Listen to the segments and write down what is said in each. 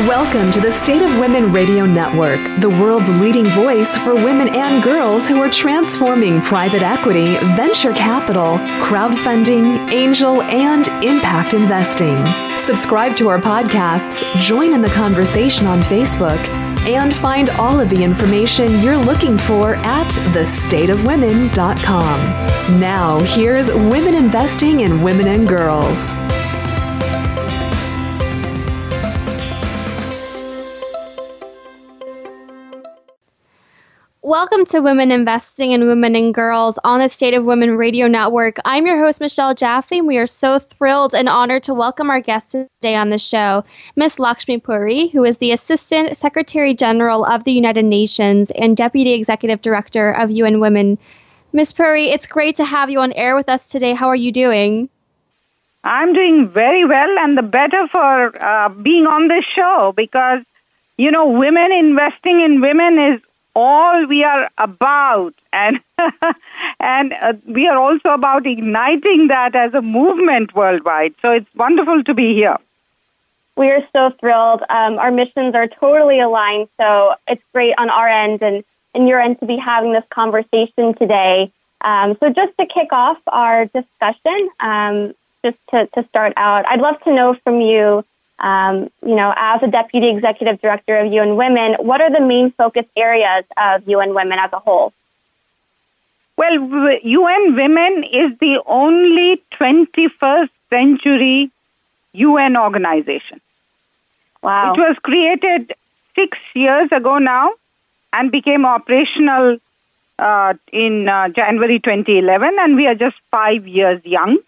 Welcome to the State of Women Radio Network, the world's leading voice for women and girls who are transforming private equity, venture capital, crowdfunding, angel, and impact investing. Subscribe to our podcasts, join in the conversation on Facebook, and find all of the information you're looking for at thestateofwomen.com. Now, here's Women Investing in Women and Girls. Welcome to Women Investing in Women and Girls on the State of Women Radio Network. I'm your host, Michelle Jaffe, and we are so thrilled and honored to welcome our guest today on the show, Ms. Lakshmi Puri, who is the Assistant Secretary General of the United Nations and Deputy Executive Director of UN Women. Ms. Puri, it's great to have you on air with us today. How are you doing? I'm doing very well, and the better for uh, being on this show because, you know, women investing in women is all we are about and and uh, we are also about igniting that as a movement worldwide. So it's wonderful to be here. We are so thrilled. Um, our missions are totally aligned so it's great on our end and and your end to be having this conversation today. Um, so just to kick off our discussion um, just to, to start out i'd love to know from you um, you know, as a deputy executive director of UN Women, what are the main focus areas of UN Women as a whole? Well, UN Women is the only 21st century UN organization. Wow. It was created six years ago now and became operational uh, in uh, January 2011, and we are just five years young.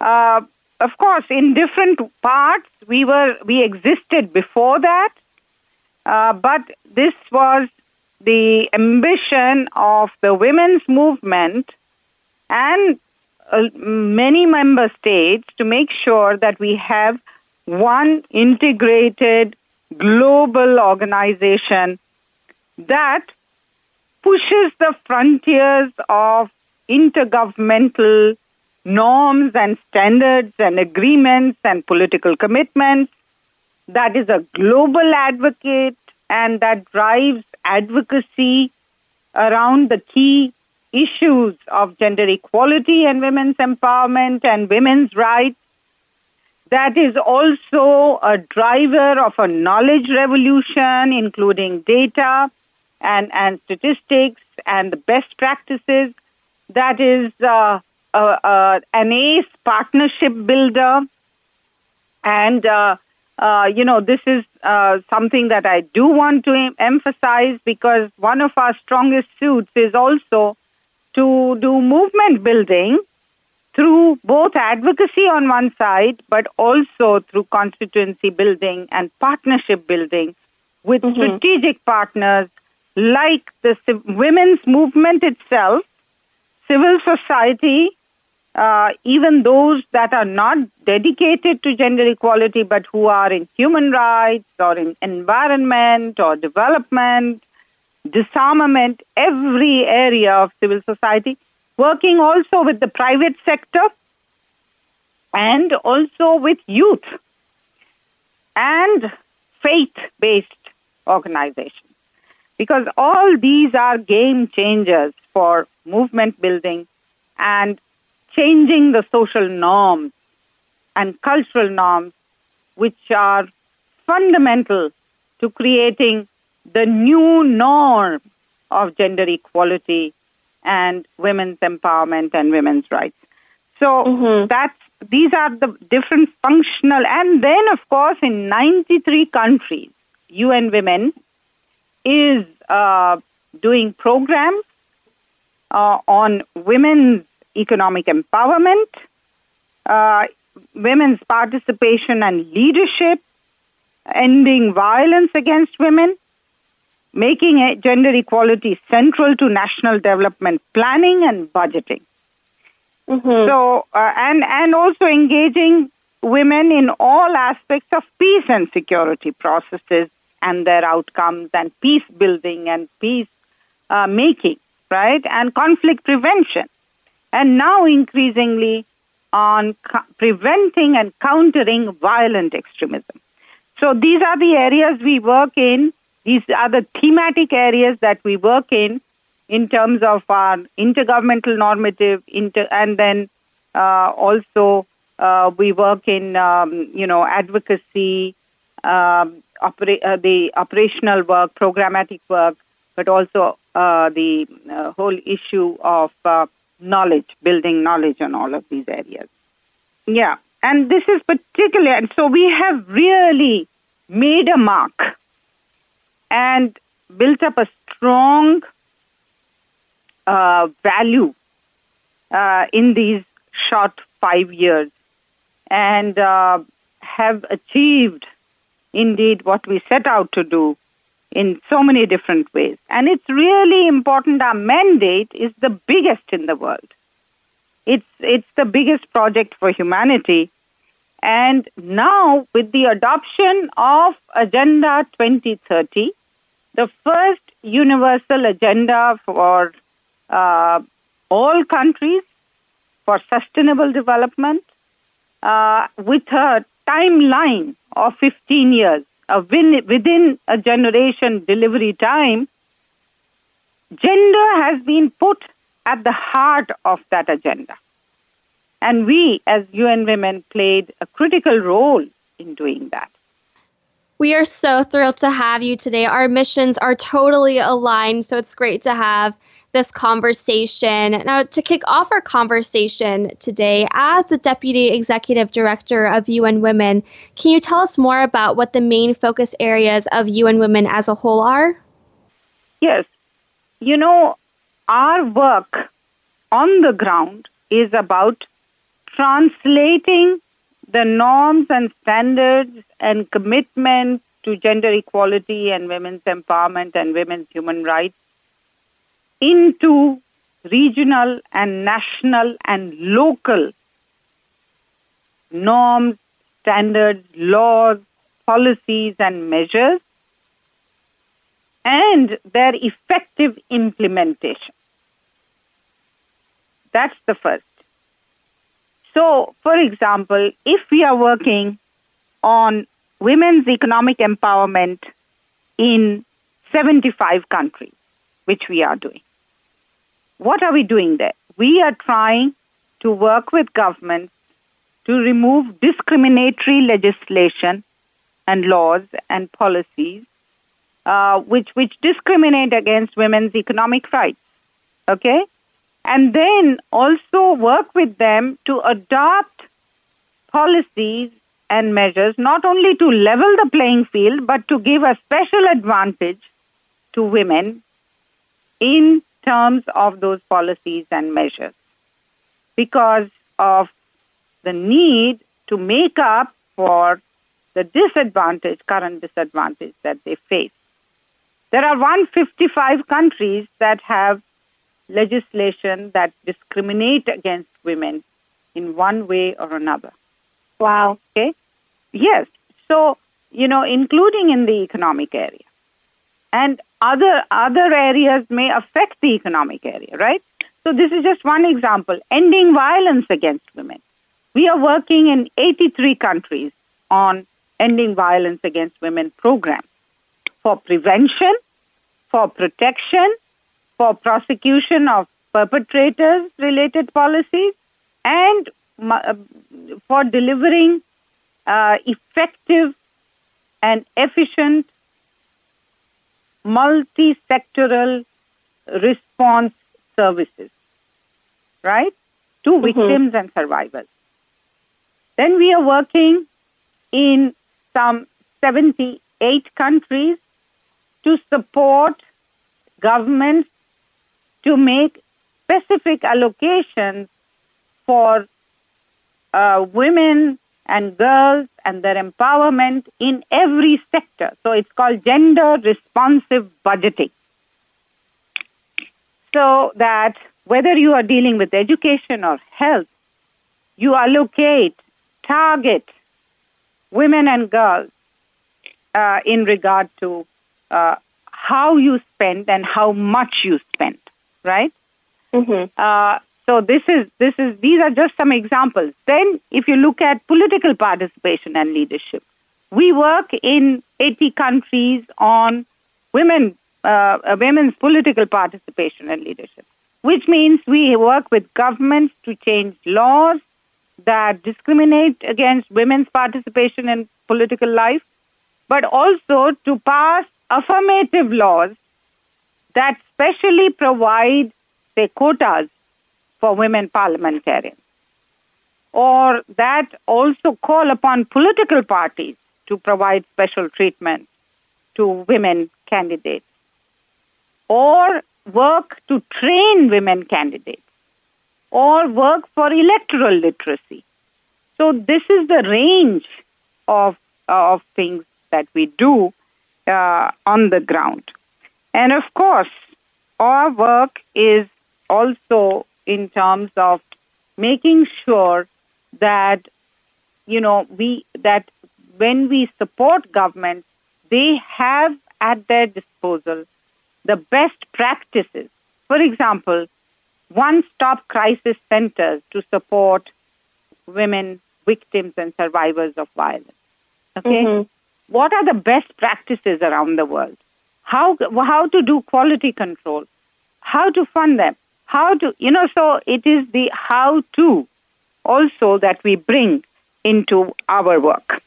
Uh, of course, in different parts, we were we existed before that, uh, but this was the ambition of the women's movement and uh, many member states to make sure that we have one integrated global organization that pushes the frontiers of intergovernmental norms and standards and agreements and political commitments, that is a global advocate and that drives advocacy around the key issues of gender equality and women's empowerment and women's rights. That is also a driver of a knowledge revolution, including data and, and statistics and the best practices. That is uh, uh, uh, an ACE partnership builder. And, uh, uh, you know, this is uh, something that I do want to em- emphasize because one of our strongest suits is also to do movement building through both advocacy on one side, but also through constituency building and partnership building with mm-hmm. strategic partners like the women's movement itself, civil society, uh, even those that are not dedicated to gender equality but who are in human rights or in environment or development, disarmament, every area of civil society, working also with the private sector and also with youth and faith based organizations. Because all these are game changers for movement building and changing the social norms and cultural norms which are fundamental to creating the new norm of gender equality and women's empowerment and women's rights. So mm-hmm. that's these are the different functional and then of course in 93 countries UN Women is uh, doing programs uh, on women's economic empowerment, uh, women's participation and leadership, ending violence against women, making gender equality central to national development planning and budgeting. Mm-hmm. So, uh, and and also engaging women in all aspects of peace and security processes and their outcomes, and peace building and peace uh, making, right, and conflict prevention and now increasingly on co- preventing and countering violent extremism. So these are the areas we work in. These are the thematic areas that we work in, in terms of our intergovernmental normative, inter, and then uh, also uh, we work in, um, you know, advocacy, um, opera- uh, the operational work, programmatic work, but also uh, the uh, whole issue of uh, knowledge, building knowledge on all of these areas. Yeah, and this is particularly, and so we have really made a mark and built up a strong uh, value uh, in these short five years and uh, have achieved indeed what we set out to do in so many different ways. And it's really important. Our mandate is the biggest in the world. It's, it's the biggest project for humanity. And now, with the adoption of Agenda 2030, the first universal agenda for uh, all countries for sustainable development, uh, with a timeline of 15 years, uh, within a generation delivery time, gender has been put at the heart of that agenda. And we, as UN Women, played a critical role in doing that. We are so thrilled to have you today. Our missions are totally aligned, so it's great to have this conversation. Now, to kick off our conversation today, as the Deputy Executive Director of UN Women, can you tell us more about what the main focus areas of UN Women as a whole are? Yes. You know, our work on the ground is about translating the norms and standards and commitment to gender equality and women's empowerment and women's human rights into regional and national and local norms, standards, laws, policies, and measures, and their effective implementation. That's the first. So, for example, if we are working on women's economic empowerment in 75 countries, which we are doing, what are we doing there? We are trying to work with governments to remove discriminatory legislation and laws and policies uh, which which discriminate against women's economic rights. Okay, and then also work with them to adopt policies and measures not only to level the playing field but to give a special advantage to women in terms of those policies and measures because of the need to make up for the disadvantage, current disadvantage that they face. There are 155 countries that have legislation that discriminate against women in one way or another. Wow. Okay? Yes. So, you know, including in the economic area. And other other areas may affect the economic area, right? So this is just one example. Ending violence against women. We are working in 83 countries on ending violence against women programs for prevention, for protection, for prosecution of perpetrators related policies, and uh, for delivering uh, effective and efficient multi-sectoral response services, right, to mm-hmm. victims and survivors. Then we are working in some 78 countries to support governments to make specific allocations for uh, women and girls and their empowerment in every sector. So it's called gender responsive budgeting. So that whether you are dealing with education or health, you allocate, target women and girls uh, in regard to uh, how you spend and how much you spend, right? Mm-hmm. Uh, so this is this is these are just some examples. Then, if you look at political participation and leadership, we work in 80 countries on women, uh, women's political participation and leadership, which means we work with governments to change laws that discriminate against women's participation in political life, but also to pass affirmative laws that specially provide, say, quotas for women parliamentarians, or that also call upon political parties to provide special treatment to women candidates, or work to train women candidates, or work for electoral literacy. So, this is the range of, of things that we do uh, on the ground. And of course, our work is also in terms of making sure that you know we that when we support governments, they have at their disposal the best practices. For example, one-stop crisis centers to support women victims and survivors of violence. Okay, mm-hmm. what are the best practices around the world? How how to do quality control? How to fund them? How to, you know, so it is the how to also that we bring into our work.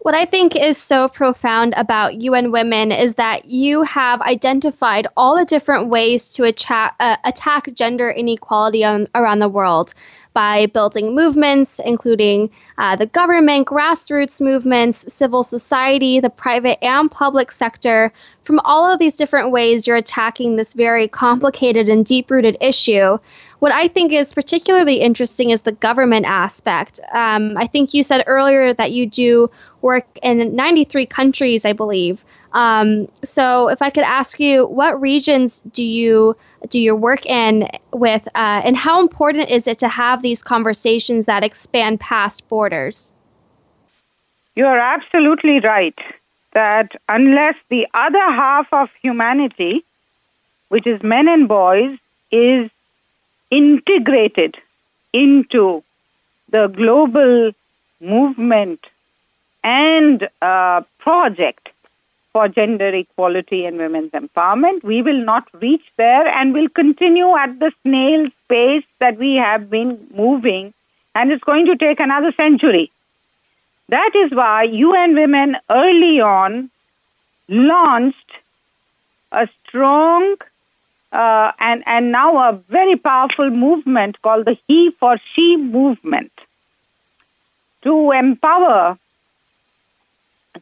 What I think is so profound about UN Women is that you have identified all the different ways to attack, uh, attack gender inequality on, around the world by building movements, including uh, the government, grassroots movements, civil society, the private and public sector. From all of these different ways, you're attacking this very complicated and deep rooted issue. What I think is particularly interesting is the government aspect. Um, I think you said earlier that you do work in 93 countries, I believe. Um, so, if I could ask you, what regions do you do your work in with, uh, and how important is it to have these conversations that expand past borders? You are absolutely right that unless the other half of humanity, which is men and boys, is integrated into the global movement and uh, project for gender equality and women's empowerment. We will not reach there and will continue at the snail pace that we have been moving, and it's going to take another century. That is why UN Women early on launched a strong uh, and, and now a very powerful movement called the He for She movement to empower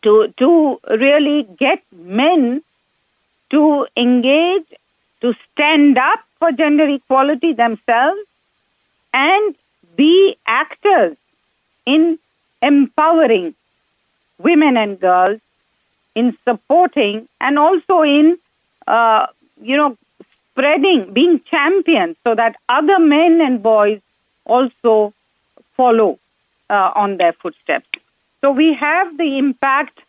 to to really get men to engage, to stand up for gender equality themselves, and be actors in empowering women and girls, in supporting, and also in uh, you know spreading, being champions, so that other men and boys also follow uh, on their footsteps. So we have the impact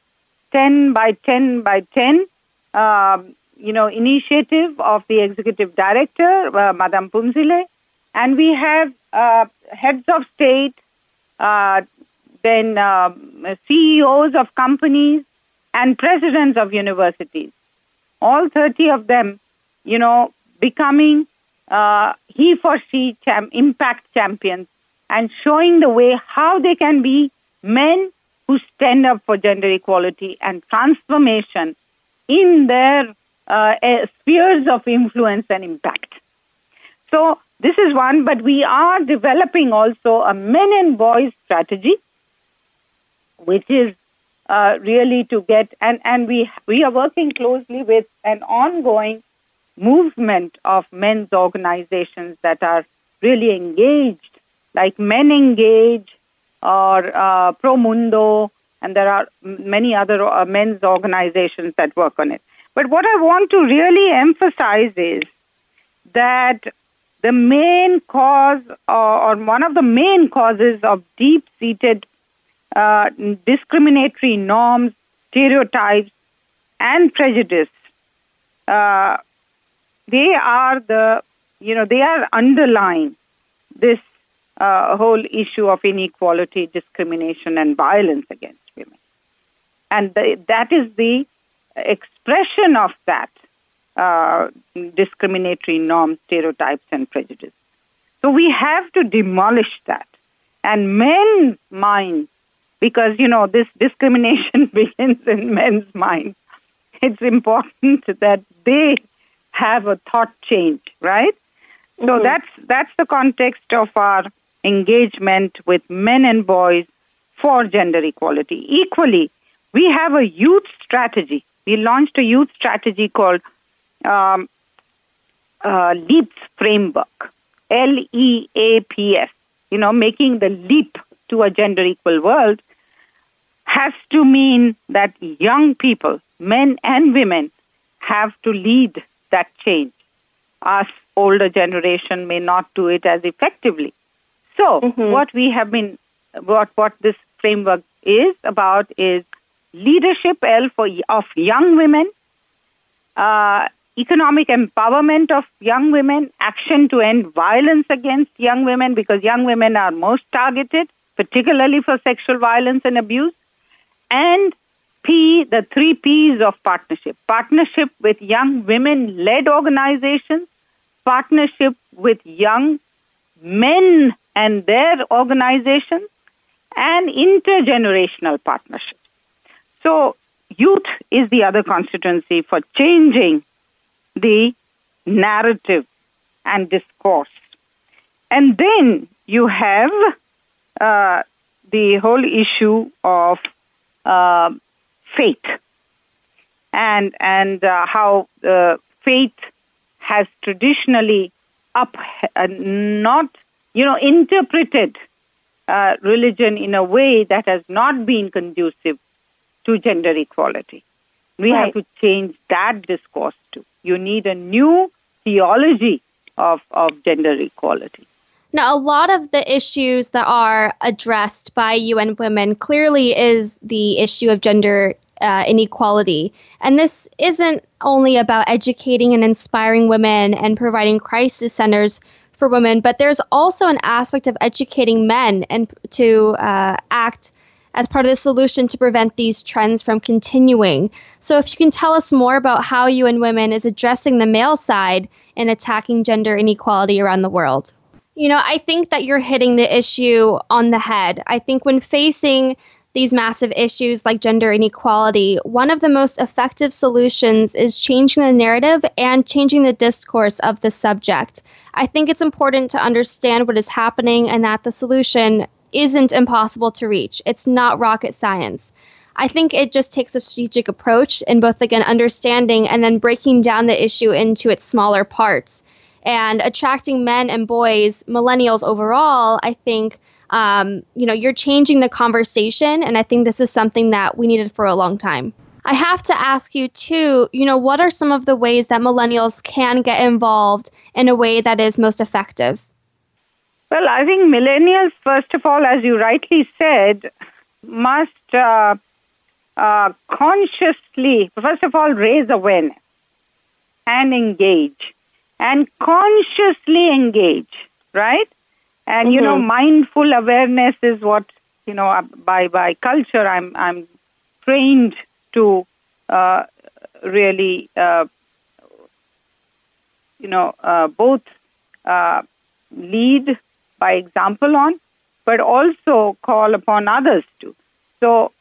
10 by 10 by 10, um, you know, initiative of the executive director, uh, Madame Phumzile, and we have uh, heads of state, uh, then um, CEOs of companies, and presidents of universities. All 30 of them, you know, becoming uh, he for she cham- impact champions and showing the way how they can be men who stand up for gender equality and transformation in their uh, spheres of influence and impact. So, this is one, but we are developing also a men and boys strategy, which is uh, really to get, and, and we, we are working closely with an ongoing movement of men's organizations that are really engaged, like Men Engage, or uh, Pro Mundo, and there are many other uh, men's organizations that work on it. But what I want to really emphasize is that the main cause, or, or one of the main causes of deep seated uh, discriminatory norms, stereotypes, and prejudice, uh, they are the, you know, they are underlying this uh, whole issue of inequality, discrimination, and violence against women. and the, that is the expression of that uh, discriminatory norms, stereotypes, and prejudice. So we have to demolish that. And men's minds, because, you know, this discrimination begins in men's minds, it's important that they have a thought change, right? Mm-hmm. So that's that's the context of our engagement with men and boys for gender equality. Equally, we have a youth strategy. We launched a youth strategy called um, uh, LEAPS framework. L E A P S. You know, making the leap to a gender equal world has to mean that young people, men and women, have to lead that change. Us older generation may not do it as effectively. So, mm-hmm. what we have been, what what this framework is about is leadership L for of young women, uh, economic empowerment of young women, action to end violence against young women because young women are most targeted, particularly for sexual violence and abuse, and P, the three P's of partnership partnership with young women led organizations, partnership with young men and their organizations, and intergenerational partnership. So, youth is the other constituency for changing the narrative and discourse. And then you have uh, the whole issue of uh, faith and and uh, how uh, faith has traditionally up uh, not you know interpreted uh, religion in a way that has not been conducive to gender equality. We right. have to change that discourse too. You need a new theology of, of gender equality. Now, a lot of the issues that are addressed by UN Women clearly is the issue of gender uh, inequality. And this isn't only about educating and inspiring women and providing crisis centers for women, but there's also an aspect of educating men and to uh, act as part of the solution to prevent these trends from continuing. So, if you can tell us more about how UN Women is addressing the male side in attacking gender inequality around the world. You know, I think that you're hitting the issue on the head. I think when facing these massive issues like gender inequality, one of the most effective solutions is changing the narrative and changing the discourse of the subject. I think it's important to understand what is happening and that the solution isn't impossible to reach. It's not rocket science. I think it just takes a strategic approach in both, again, understanding and then breaking down the issue into its smaller parts and attracting men and boys, millennials overall, I think, um, you know, you're changing the conversation. And I think this is something that we needed for a long time. I have to ask you too, you know, what are some of the ways that millennials can get involved in a way that is most effective? Well, I think millennials, first of all, as you rightly said, must uh, uh, consciously, first of all, raise awareness and engage and consciously engage, right? And mm-hmm. you know, mm-hmm. mindful awareness is what you know. By by culture, I'm I'm trained to uh, really, uh, you know, uh, both uh, lead by example on, but also call upon others to. So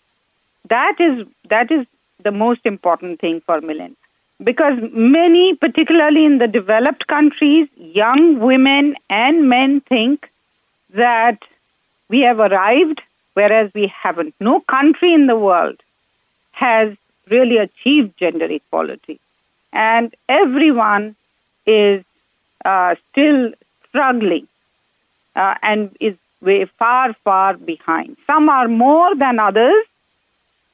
that is that is the most important thing for millennials because many, particularly in the developed countries, young women and men think that we have arrived, whereas we haven't. No country in the world has really achieved gender equality. And everyone is uh, still struggling uh, and is way far, far behind. Some are more than others,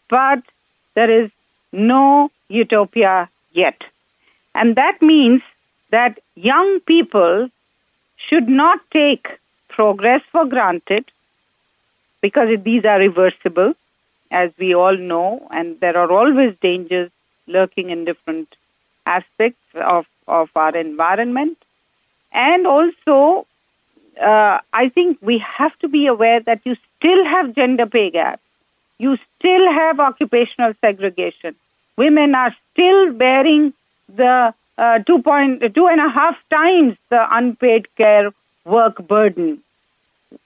but there is no utopia yet. And that means that young people should not take progress for granted because these are reversible, as we all know, and there are always dangers lurking in different aspects of, of our environment. And also, uh, I think we have to be aware that you still have gender pay gap. you still have occupational segregation. Women are still bearing the uh, two point two and a half times the unpaid care work burden.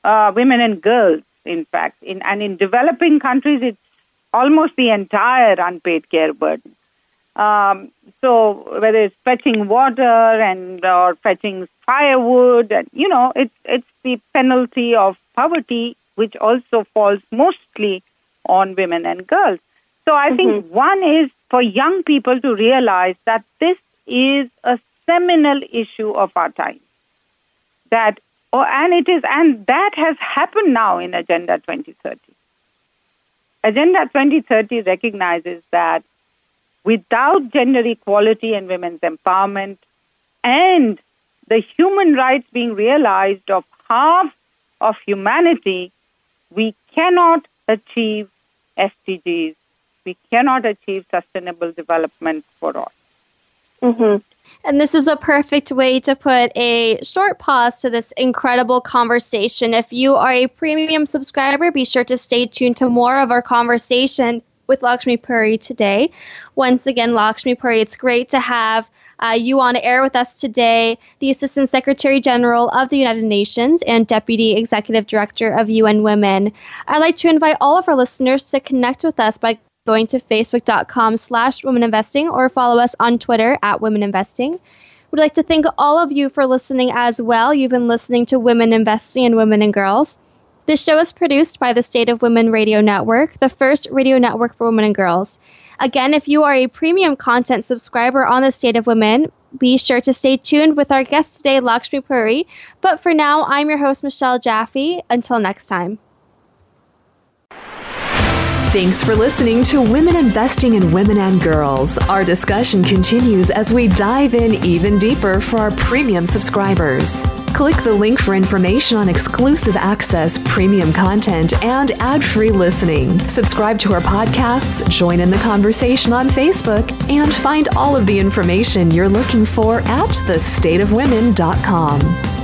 Uh, women and girls, in fact, in and in developing countries, it's almost the entire unpaid care burden. Um, so whether it's fetching water and or fetching firewood, and you know, it's it's the penalty of poverty, which also falls mostly on women and girls. So I mm-hmm. think one is for young people to realize that this is a seminal issue of our time. That oh, and it is, and that has happened now in Agenda 2030. Agenda 2030 recognizes that without gender equality and women's empowerment and the human rights being realized of half of humanity, we cannot achieve SDGs. We cannot achieve sustainable development for all. Mm-hmm. And this is a perfect way to put a short pause to this incredible conversation. If you are a premium subscriber, be sure to stay tuned to more of our conversation with Lakshmi Puri today. Once again, Lakshmi Puri, it's great to have uh, you on air with us today, the Assistant Secretary General of the United Nations and Deputy Executive Director of UN Women. I'd like to invite all of our listeners to connect with us by going to facebook.com slash womeninvesting or follow us on Twitter at womeninvesting. We'd like to thank all of you for listening as well. You've been listening to Women Investing and Women and Girls. This show is produced by the State of Women Radio Network, the first radio network for women and girls. Again, if you are a premium content subscriber on the State of Women, be sure to stay tuned with our guest today, Lakshmi Puri. But for now, I'm your host, Michelle Jaffe. Until next time. Thanks for listening to Women Investing in Women and Girls. Our discussion continues as we dive in even deeper for our premium subscribers. Click the link for information on exclusive access, premium content, and ad free listening. Subscribe to our podcasts, join in the conversation on Facebook, and find all of the information you're looking for at thestateofwomen.com.